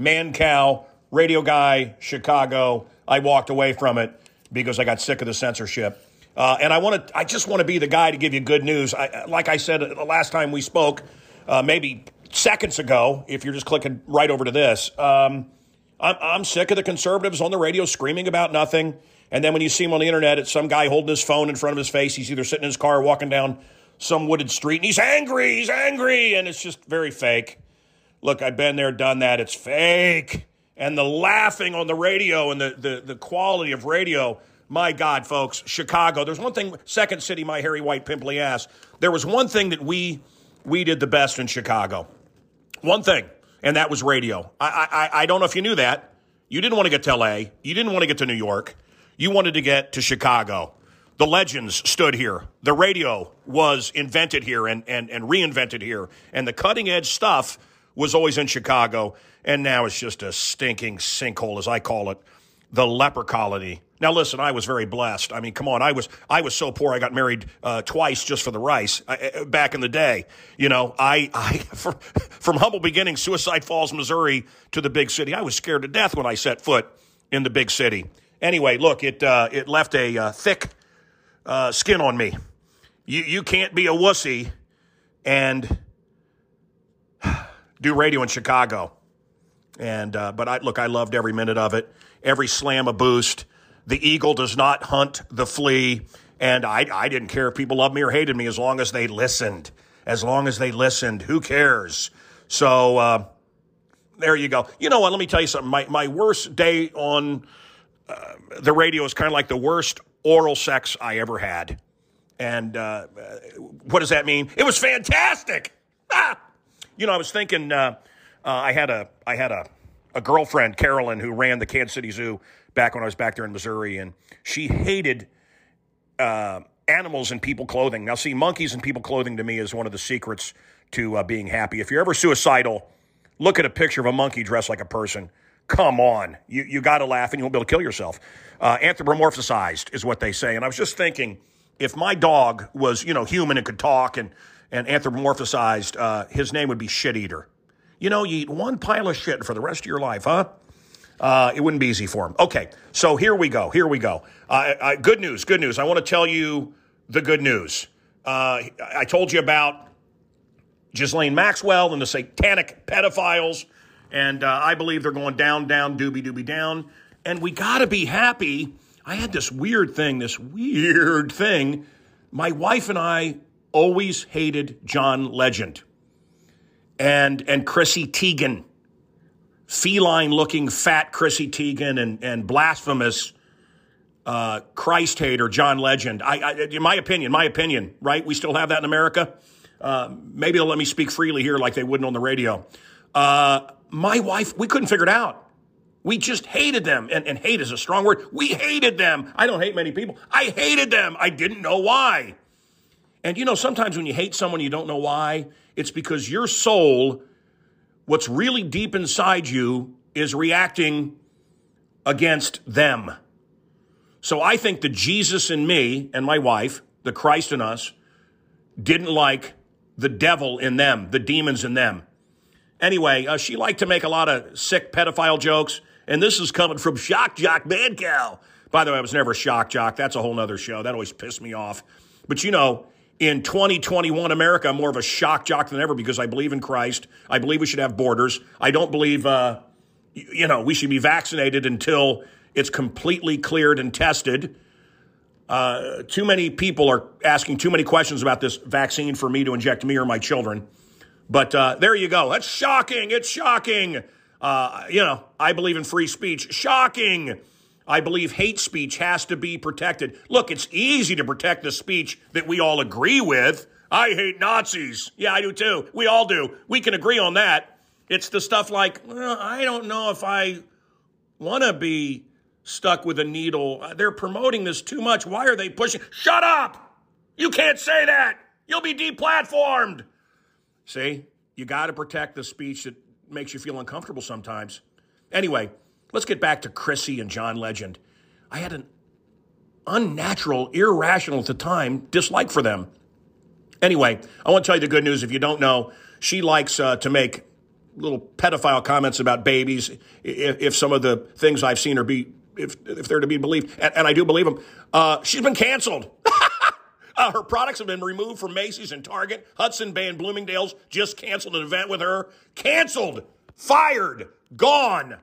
Mancow, radio guy, Chicago. I walked away from it because I got sick of the censorship. Uh, and I want to, I just want to be the guy to give you good news. I, like I said the last time we spoke, uh, maybe seconds ago, if you're just clicking right over to this, um, I'm, I'm sick of the conservatives on the radio screaming about nothing. And then when you see him on the internet, it's some guy holding his phone in front of his face. He's either sitting in his car or walking down some wooded street and he's angry, he's angry, and it's just very fake. Look, I've been there, done that. It's fake. And the laughing on the radio and the, the, the quality of radio, my God, folks, Chicago. There's one thing, Second City, my hairy white pimply ass. There was one thing that we we did the best in Chicago. One thing, and that was radio. I, I, I don't know if you knew that. You didn't want to get to LA. You didn't want to get to New York. You wanted to get to Chicago. The legends stood here. The radio was invented here and, and, and reinvented here. And the cutting edge stuff was always in Chicago. And now it's just a stinking sinkhole, as I call it, the leper colony now, listen, I was very blessed. I mean, come on, I was I was so poor. I got married uh, twice just for the rice uh, uh back in the day. You know, I, I for, from humble beginnings, Suicide Falls, Missouri, to the big city. I was scared to death when I set foot in the big city. Anyway, look, it uh, it left a uh, thick uh, skin on me. You you can't be a wussy and do radio in Chicago. And but I look, I loved every minute of it, every slam a boost the eagle does not hunt the flea. And I, I didn't care if people loved me or hated me as long as they listened. As long as they listened, who cares? So uh, there you go. You know what? Let me tell you something. My, my worst day on uh, the radio is kind of like the worst oral sex I ever had. And uh, what does that mean? It was fantastic. Ah! You know, I was thinking uh, uh, I had a I had a, a girlfriend, Carolyn, who ran the Kansas City Zoo back when I was back there in Missouri, and she hated uh, animals and people clothing. Now, see, monkeys and people clothing to me is one of the secrets to uh, being happy. If you're ever suicidal, look at a picture of a monkey dressed like a person. Come on, you you got to laugh, and you won't be able to kill yourself. Uh, anthropomorphized is what they say, and I was just thinking, if my dog was you know human and could talk and and anthropomorphized, uh, his name would be Shit Eater. You know, you eat one pile of shit for the rest of your life, huh? Uh, it wouldn't be easy for him. Okay, so here we go. Here we go. Uh, good news. Good news. I want to tell you the good news. Uh, I told you about Ghislaine Maxwell and the satanic pedophiles, and uh, I believe they're going down, down, doobie, doobie, down. And we got to be happy. I had this weird thing, this weird thing. My wife and I always hated John Legend and and Chrissy Teigen feline looking fat Chrissy Teigen and, and blasphemous uh, Christ hater John Legend. I, I, in my opinion, my opinion, right? We still have that in America. Uh, maybe they'll let me speak freely here like they wouldn't on the radio. Uh, my wife, we couldn't figure it out. We just hated them. And, and hate is a strong word. We hated them. I don't hate many people. I hated them. I didn't know why. And you know, sometimes when you hate someone, you don't know why. It's because your soul what's really deep inside you is reacting against them. So I think the Jesus in me and my wife, the Christ in us, didn't like the devil in them, the demons in them. Anyway, uh, she liked to make a lot of sick pedophile jokes, and this is coming from Shock Jock Mancow. By the way, I was never shock jock. That's a whole nother show. That always pissed me off. But you know, in 2021 America, I'm more of a shock jock than ever because I believe in Christ. I believe we should have borders. I don't believe, uh, you know, we should be vaccinated until it's completely cleared and tested. Uh, too many people are asking too many questions about this vaccine for me to inject me or my children. But uh, there you go. That's shocking. It's shocking. Uh, you know, I believe in free speech. Shocking. I believe hate speech has to be protected. Look, it's easy to protect the speech that we all agree with. I hate Nazis. Yeah, I do too. We all do. We can agree on that. It's the stuff like, well, I don't know if I want to be stuck with a needle. They're promoting this too much. Why are they pushing? Shut up! You can't say that. You'll be deplatformed. See, you got to protect the speech that makes you feel uncomfortable sometimes. Anyway, Let's get back to Chrissy and John Legend. I had an unnatural, irrational at the time dislike for them. Anyway, I want to tell you the good news. If you don't know, she likes uh, to make little pedophile comments about babies, if, if some of the things I've seen are be if if they're to be believed, and, and I do believe them. Uh, she's been canceled. uh, her products have been removed from Macy's and Target. Hudson Bay and Bloomingdale's just canceled an event with her. Canceled, fired, gone.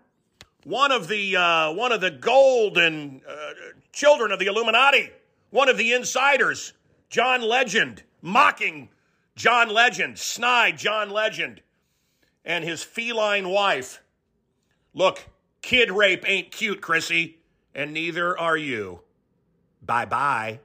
One of the uh, one of the golden uh, children of the Illuminati, one of the insiders, John Legend, mocking John Legend, snide John Legend, and his feline wife. Look, kid rape ain't cute, Chrissy, and neither are you. Bye bye.